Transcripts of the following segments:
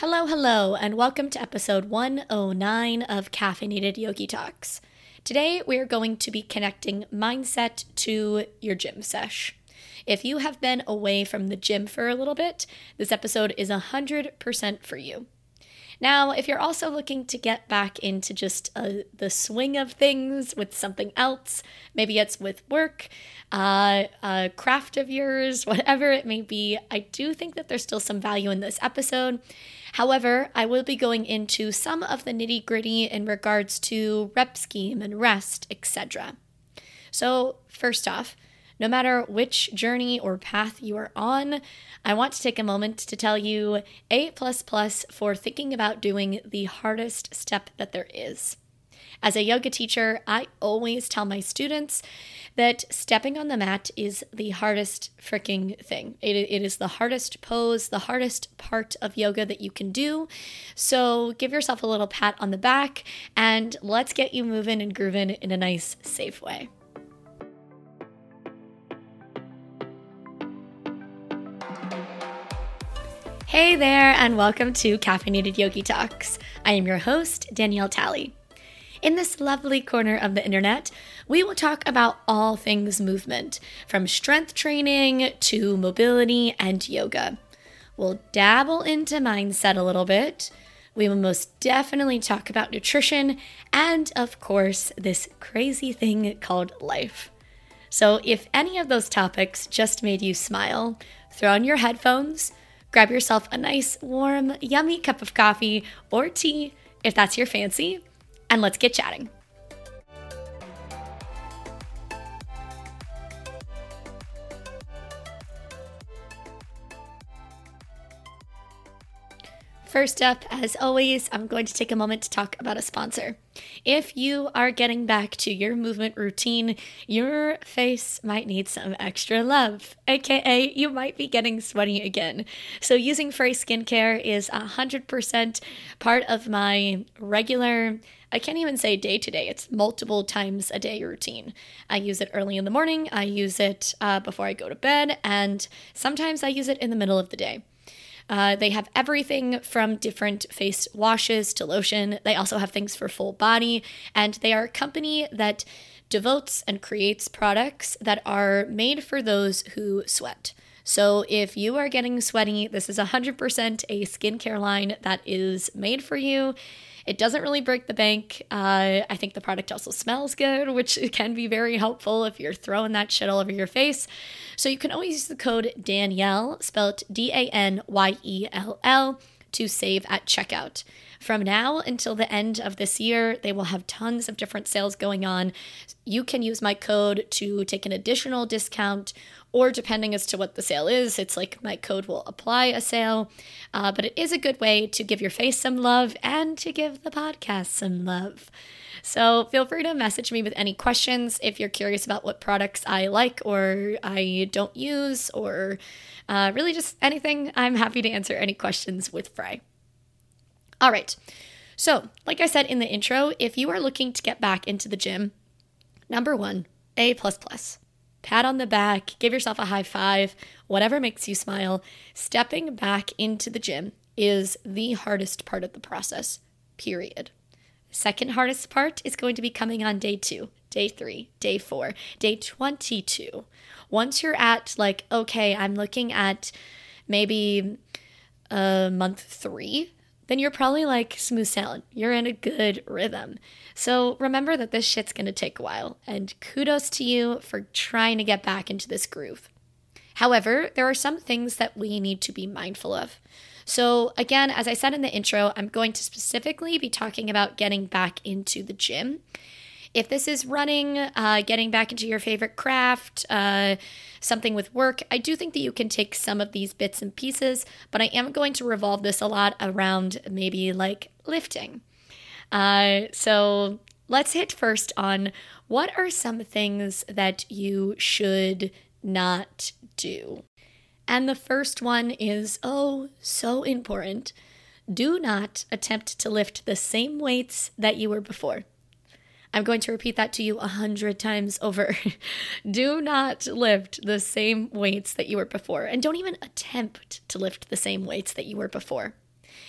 Hello, hello, and welcome to episode 109 of Caffeinated Yogi Talks. Today, we are going to be connecting mindset to your gym sesh. If you have been away from the gym for a little bit, this episode is 100% for you. Now, if you're also looking to get back into just uh, the swing of things with something else, maybe it's with work, uh, a craft of yours, whatever it may be, I do think that there's still some value in this episode. However, I will be going into some of the nitty gritty in regards to rep scheme and rest, etc. So, first off, no matter which journey or path you are on, I want to take a moment to tell you A plus for thinking about doing the hardest step that there is. As a yoga teacher, I always tell my students that stepping on the mat is the hardest freaking thing. It, it is the hardest pose, the hardest part of yoga that you can do. So give yourself a little pat on the back and let's get you moving and grooving in a nice, safe way. Hey there, and welcome to Caffeinated Yogi Talks. I am your host, Danielle Talley. In this lovely corner of the internet, we will talk about all things movement, from strength training to mobility and yoga. We'll dabble into mindset a little bit. We will most definitely talk about nutrition and, of course, this crazy thing called life. So, if any of those topics just made you smile, throw on your headphones Grab yourself a nice, warm, yummy cup of coffee or tea if that's your fancy, and let's get chatting. First up, as always, I'm going to take a moment to talk about a sponsor. If you are getting back to your movement routine, your face might need some extra love, aka you might be getting sweaty again. So, using Frey skincare is 100% part of my regular I can't even say day to day, it's multiple times a day routine. I use it early in the morning, I use it uh, before I go to bed, and sometimes I use it in the middle of the day. Uh, they have everything from different face washes to lotion. They also have things for full body, and they are a company that devotes and creates products that are made for those who sweat. So, if you are getting sweaty, this is 100% a skincare line that is made for you. It doesn't really break the bank. Uh, I think the product also smells good, which can be very helpful if you're throwing that shit all over your face. So you can always use the code Danielle, spelled D A N Y E L L, to save at checkout. From now until the end of this year, they will have tons of different sales going on. You can use my code to take an additional discount or depending as to what the sale is, it's like my code will apply a sale. Uh, but it is a good way to give your face some love and to give the podcast some love. So feel free to message me with any questions if you're curious about what products I like or I don't use, or uh, really just anything. I'm happy to answer any questions with Frey. All right. So, like I said in the intro, if you are looking to get back into the gym, number one, A plus plus pat on the back, give yourself a high five, whatever makes you smile. Stepping back into the gym is the hardest part of the process, period. Second hardest part is going to be coming on day two, day three, day four, day 22. Once you're at, like, okay, I'm looking at maybe a uh, month three, then you're probably like smooth sailing. You're in a good rhythm. So remember that this shit's gonna take a while, and kudos to you for trying to get back into this groove. However, there are some things that we need to be mindful of. So, again, as I said in the intro, I'm going to specifically be talking about getting back into the gym if this is running, uh, getting back into your favorite craft, uh, something with work, I do think that you can take some of these bits and pieces, but I am going to revolve this a lot around maybe like lifting. Uh, so let's hit first on what are some things that you should not do. And the first one is oh, so important. Do not attempt to lift the same weights that you were before. I'm going to repeat that to you a hundred times over. Do not lift the same weights that you were before, and don't even attempt to lift the same weights that you were before.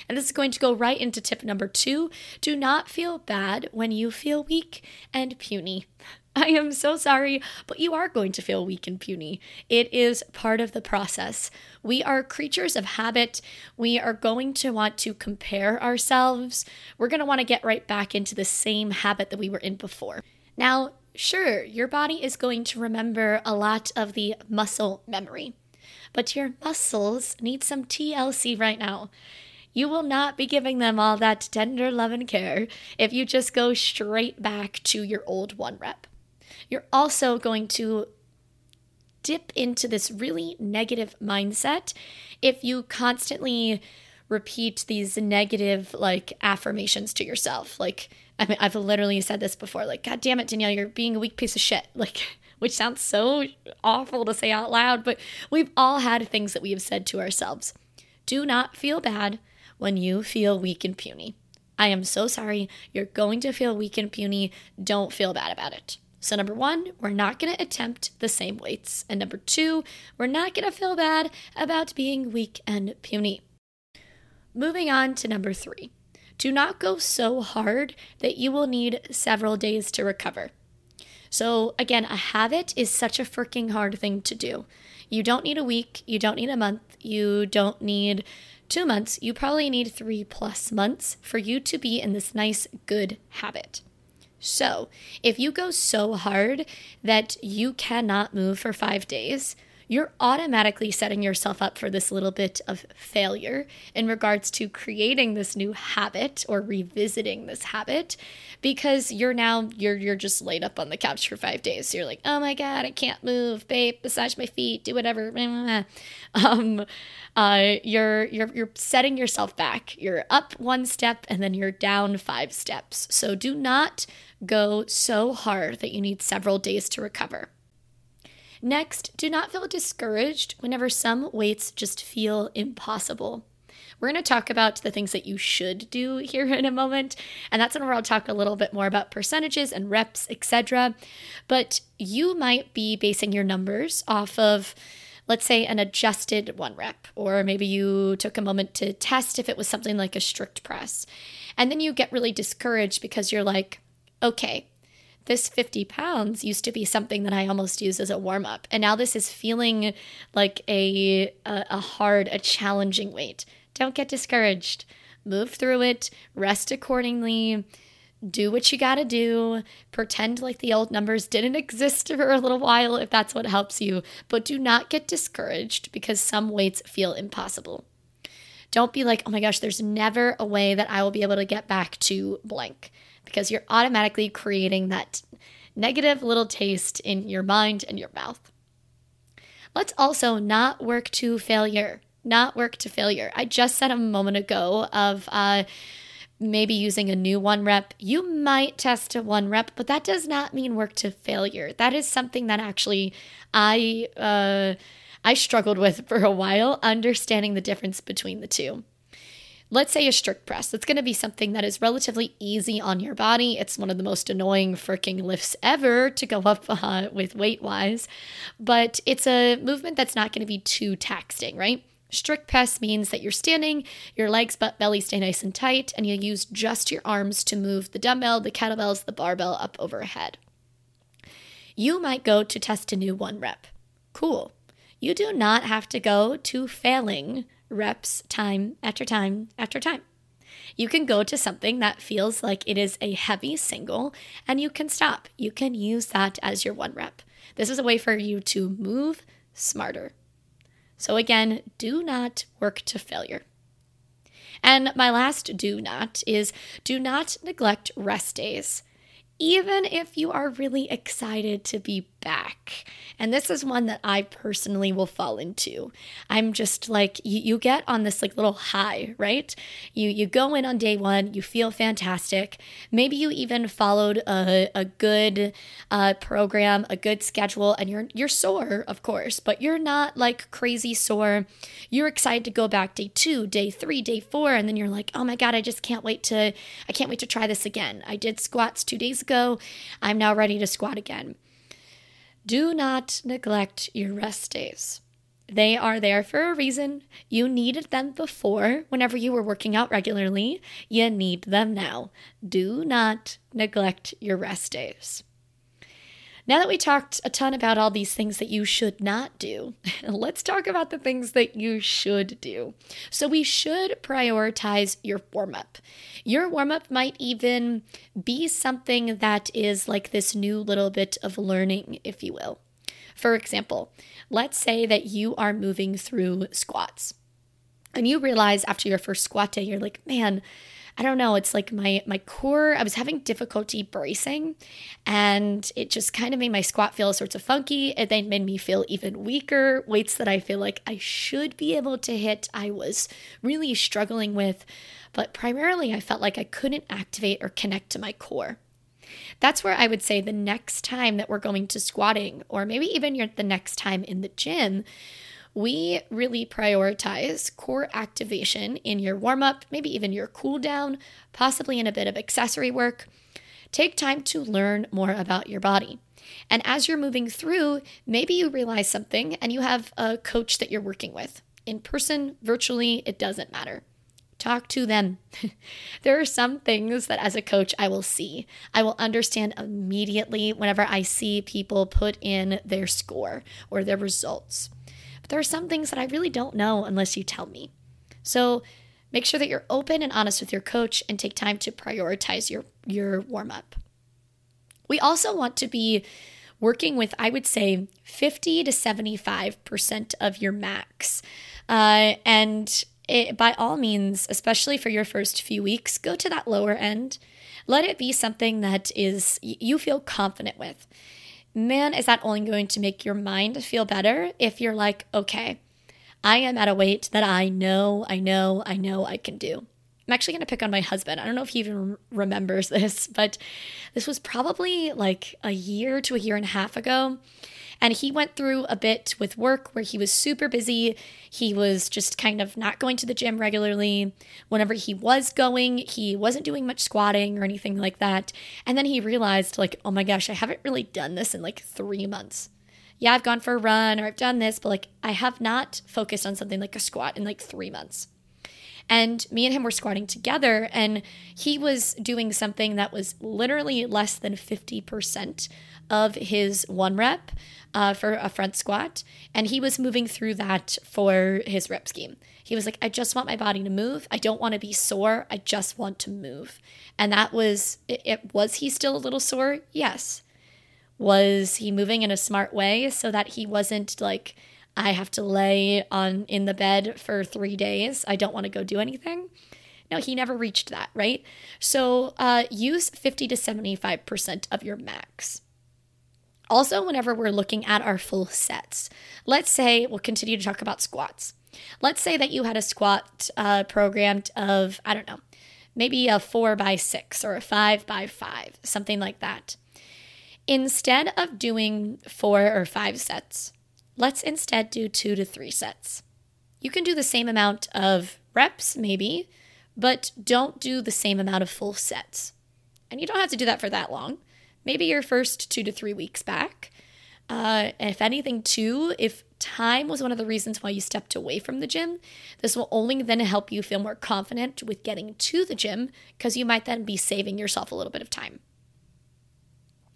And this is going to go right into tip number two do not feel bad when you feel weak and puny. I am so sorry, but you are going to feel weak and puny. It is part of the process. We are creatures of habit. We are going to want to compare ourselves. We're going to want to get right back into the same habit that we were in before. Now, sure, your body is going to remember a lot of the muscle memory, but your muscles need some TLC right now. You will not be giving them all that tender love and care if you just go straight back to your old one rep you're also going to dip into this really negative mindset if you constantly repeat these negative like affirmations to yourself. Like i mean i've literally said this before like god damn it danielle you're being a weak piece of shit. Like which sounds so awful to say out loud but we've all had things that we have said to ourselves. Do not feel bad when you feel weak and puny. I am so sorry. You're going to feel weak and puny. Don't feel bad about it so, number one, we're not going to attempt the same weights. And number two, we're not going to feel bad about being weak and puny. Moving on to number three, do not go so hard that you will need several days to recover. So, again, a habit is such a freaking hard thing to do. You don't need a week, you don't need a month, you don't need two months, you probably need three plus months for you to be in this nice, good habit. So, if you go so hard that you cannot move for five days, you're automatically setting yourself up for this little bit of failure in regards to creating this new habit or revisiting this habit because you're now you're you're just laid up on the couch for 5 days. So you're like, "Oh my god, I can't move, babe, massage my feet, do whatever." Um uh you're you're you're setting yourself back. You're up one step and then you're down 5 steps. So do not go so hard that you need several days to recover. Next, do not feel discouraged whenever some weights just feel impossible. We're going to talk about the things that you should do here in a moment, and that's where I'll talk a little bit more about percentages and reps, etc. But you might be basing your numbers off of let's say an adjusted one rep, or maybe you took a moment to test if it was something like a strict press. And then you get really discouraged because you're like, okay, this 50 pounds used to be something that I almost use as a warm up. And now this is feeling like a, a, a, hard, a challenging weight. Don't get discouraged. Move through it, rest accordingly, do what you gotta do, pretend like the old numbers didn't exist for a little while if that's what helps you. But do not get discouraged because some weights feel impossible. Don't be like, oh my gosh, there's never a way that I will be able to get back to blank because you're automatically creating that negative little taste in your mind and your mouth. Let's also not work to failure. Not work to failure. I just said a moment ago of uh, maybe using a new one rep. You might test a one rep, but that does not mean work to failure. That is something that actually I uh, I struggled with for a while, understanding the difference between the two let's say a strict press. It's going to be something that is relatively easy on your body. It's one of the most annoying freaking lifts ever to go up uh, with weight wise, but it's a movement that's not going to be too taxing, right? Strict press means that you're standing, your legs, butt, belly stay nice and tight, and you use just your arms to move the dumbbell, the kettlebells, the barbell up overhead. You might go to test a new one rep. Cool. You do not have to go to failing reps time after time after time. You can go to something that feels like it is a heavy single and you can stop. You can use that as your one rep. This is a way for you to move smarter. So, again, do not work to failure. And my last do not is do not neglect rest days, even if you are really excited to be back. And this is one that I personally will fall into. I'm just like you, you get on this like little high, right? You you go in on day one, you feel fantastic. Maybe you even followed a, a good uh, program, a good schedule, and you're you're sore, of course, but you're not like crazy sore. You're excited to go back day two, day three, day four, and then you're like, oh my god, I just can't wait to I can't wait to try this again. I did squats two days ago. I'm now ready to squat again. Do not neglect your rest days. They are there for a reason. You needed them before, whenever you were working out regularly. You need them now. Do not neglect your rest days. Now that we talked a ton about all these things that you should not do, let's talk about the things that you should do. So, we should prioritize your warm up. Your warm up might even be something that is like this new little bit of learning, if you will. For example, let's say that you are moving through squats and you realize after your first squat day, you're like, man, I don't know, it's like my my core, I was having difficulty bracing and it just kind of made my squat feel sorts of funky. It then made me feel even weaker. Weights that I feel like I should be able to hit, I was really struggling with, but primarily I felt like I couldn't activate or connect to my core. That's where I would say the next time that we're going to squatting, or maybe even the next time in the gym, we really prioritize core activation in your warm up, maybe even your cool down, possibly in a bit of accessory work. Take time to learn more about your body. And as you're moving through, maybe you realize something and you have a coach that you're working with. In person, virtually, it doesn't matter. Talk to them. there are some things that as a coach I will see. I will understand immediately whenever I see people put in their score or their results. There are some things that I really don't know unless you tell me. So make sure that you're open and honest with your coach and take time to prioritize your, your warm up. We also want to be working with, I would say, 50 to 75% of your max. Uh, and it, by all means, especially for your first few weeks, go to that lower end. Let it be something that is you feel confident with man, is that only going to make your mind feel better if you're like, okay, I am at a weight that I know, I know, I know I can do. I'm actually going to pick on my husband. I don't know if he even remembers this, but this was probably like a year to a year and a half ago. And he went through a bit with work where he was super busy. He was just kind of not going to the gym regularly. Whenever he was going, he wasn't doing much squatting or anything like that. And then he realized, like, oh my gosh, I haven't really done this in like three months. Yeah, I've gone for a run or I've done this, but like I have not focused on something like a squat in like three months. And me and him were squatting together, and he was doing something that was literally less than 50% of his one rep uh, for a front squat. And he was moving through that for his rep scheme. He was like, I just want my body to move. I don't want to be sore. I just want to move. And that was it, it. Was he still a little sore? Yes. Was he moving in a smart way so that he wasn't like, I have to lay on in the bed for three days. I don't want to go do anything. No, he never reached that, right? So uh, use 50 to 75% of your max. Also, whenever we're looking at our full sets, let's say we'll continue to talk about squats. Let's say that you had a squat uh, programmed of, I don't know, maybe a four by six or a five by five, something like that. Instead of doing four or five sets, let's instead do two to three sets. You can do the same amount of reps, maybe, but don't do the same amount of full sets. And you don't have to do that for that long maybe your first two to three weeks back. Uh, if anything, too, if time was one of the reasons why you stepped away from the gym, this will only then help you feel more confident with getting to the gym because you might then be saving yourself a little bit of time.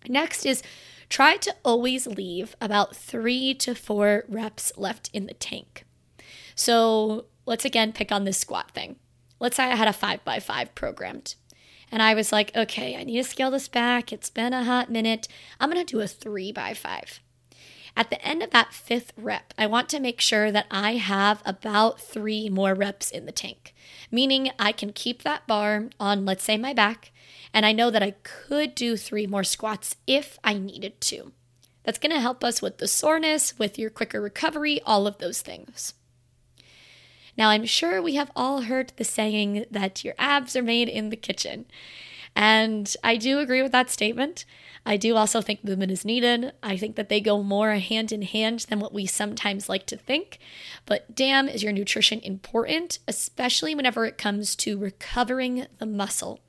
Next is try to always leave about three to four reps left in the tank. So let's again pick on this squat thing. Let's say I had a five by five programmed. And I was like, okay, I need to scale this back. It's been a hot minute. I'm going to do a three by five. At the end of that fifth rep, I want to make sure that I have about three more reps in the tank, meaning I can keep that bar on, let's say, my back, and I know that I could do three more squats if I needed to. That's going to help us with the soreness, with your quicker recovery, all of those things. Now, I'm sure we have all heard the saying that your abs are made in the kitchen. And I do agree with that statement. I do also think movement is needed. I think that they go more hand in hand than what we sometimes like to think. But damn, is your nutrition important, especially whenever it comes to recovering the muscle.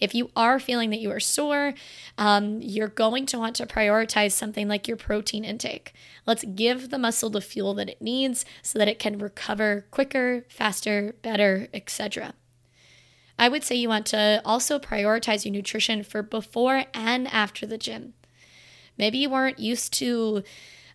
If you are feeling that you are sore, um, you're going to want to prioritize something like your protein intake. Let's give the muscle the fuel that it needs so that it can recover quicker, faster, better, etc. I would say you want to also prioritize your nutrition for before and after the gym. Maybe you weren't used to,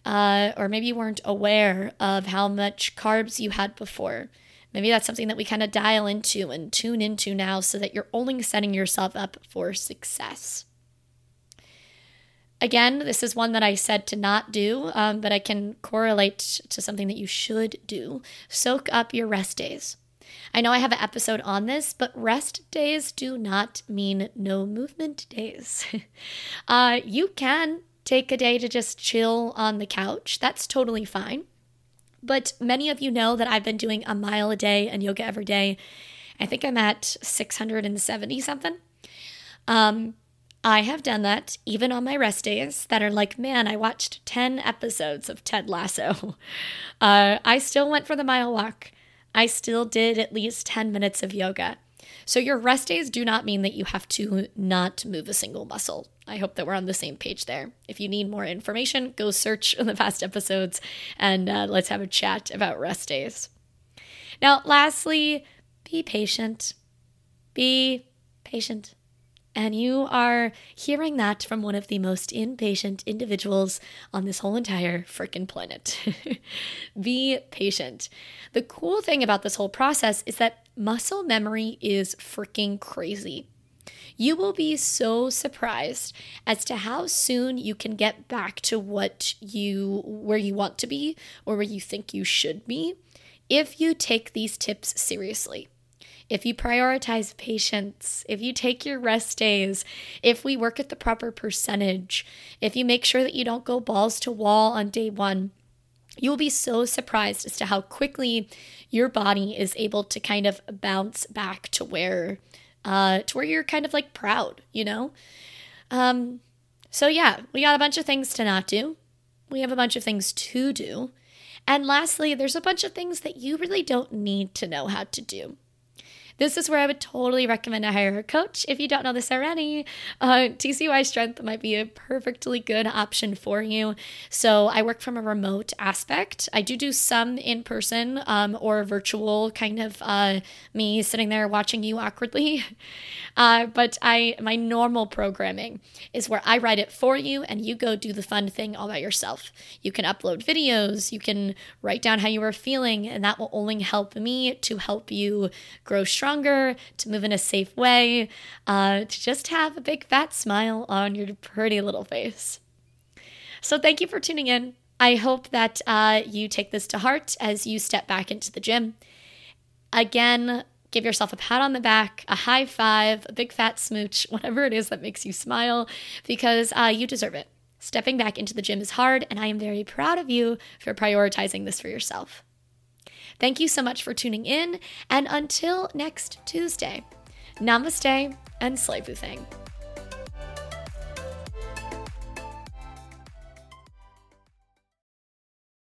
uh, or maybe you weren't aware of how much carbs you had before. Maybe that's something that we kind of dial into and tune into now so that you're only setting yourself up for success. Again, this is one that I said to not do, um, but I can correlate to something that you should do. Soak up your rest days. I know I have an episode on this, but rest days do not mean no movement days. uh, you can take a day to just chill on the couch, that's totally fine. But many of you know that I've been doing a mile a day and yoga every day. I think I'm at 670 something. Um, I have done that even on my rest days that are like, man, I watched 10 episodes of Ted Lasso. Uh, I still went for the mile walk. I still did at least 10 minutes of yoga. So your rest days do not mean that you have to not move a single muscle. I hope that we're on the same page there. If you need more information, go search in the past episodes and uh, let's have a chat about rest days. Now, lastly, be patient. Be patient. And you are hearing that from one of the most impatient individuals on this whole entire freaking planet. Be patient. The cool thing about this whole process is that muscle memory is freaking crazy. You will be so surprised as to how soon you can get back to what you where you want to be or where you think you should be if you take these tips seriously if you prioritize patience, if you take your rest days, if we work at the proper percentage, if you make sure that you don't go balls to wall on day one, you will be so surprised as to how quickly your body is able to kind of bounce back to where uh to where you're kind of like proud, you know? Um so yeah, we got a bunch of things to not do. We have a bunch of things to do. And lastly, there's a bunch of things that you really don't need to know how to do. This is where I would totally recommend to hire a coach. If you don't know this already, uh, TCY Strength might be a perfectly good option for you. So I work from a remote aspect. I do do some in person um, or virtual, kind of uh, me sitting there watching you awkwardly. Uh, but I my normal programming is where I write it for you and you go do the fun thing all by yourself. You can upload videos, you can write down how you are feeling, and that will only help me to help you grow stronger stronger, to move in a safe way, uh, to just have a big fat smile on your pretty little face. So, thank you for tuning in. I hope that uh, you take this to heart as you step back into the gym. Again, give yourself a pat on the back, a high five, a big fat smooch, whatever it is that makes you smile, because uh, you deserve it. Stepping back into the gym is hard, and I am very proud of you for prioritizing this for yourself. Thank you so much for tuning in, and until next Tuesday, namaste and slay thing.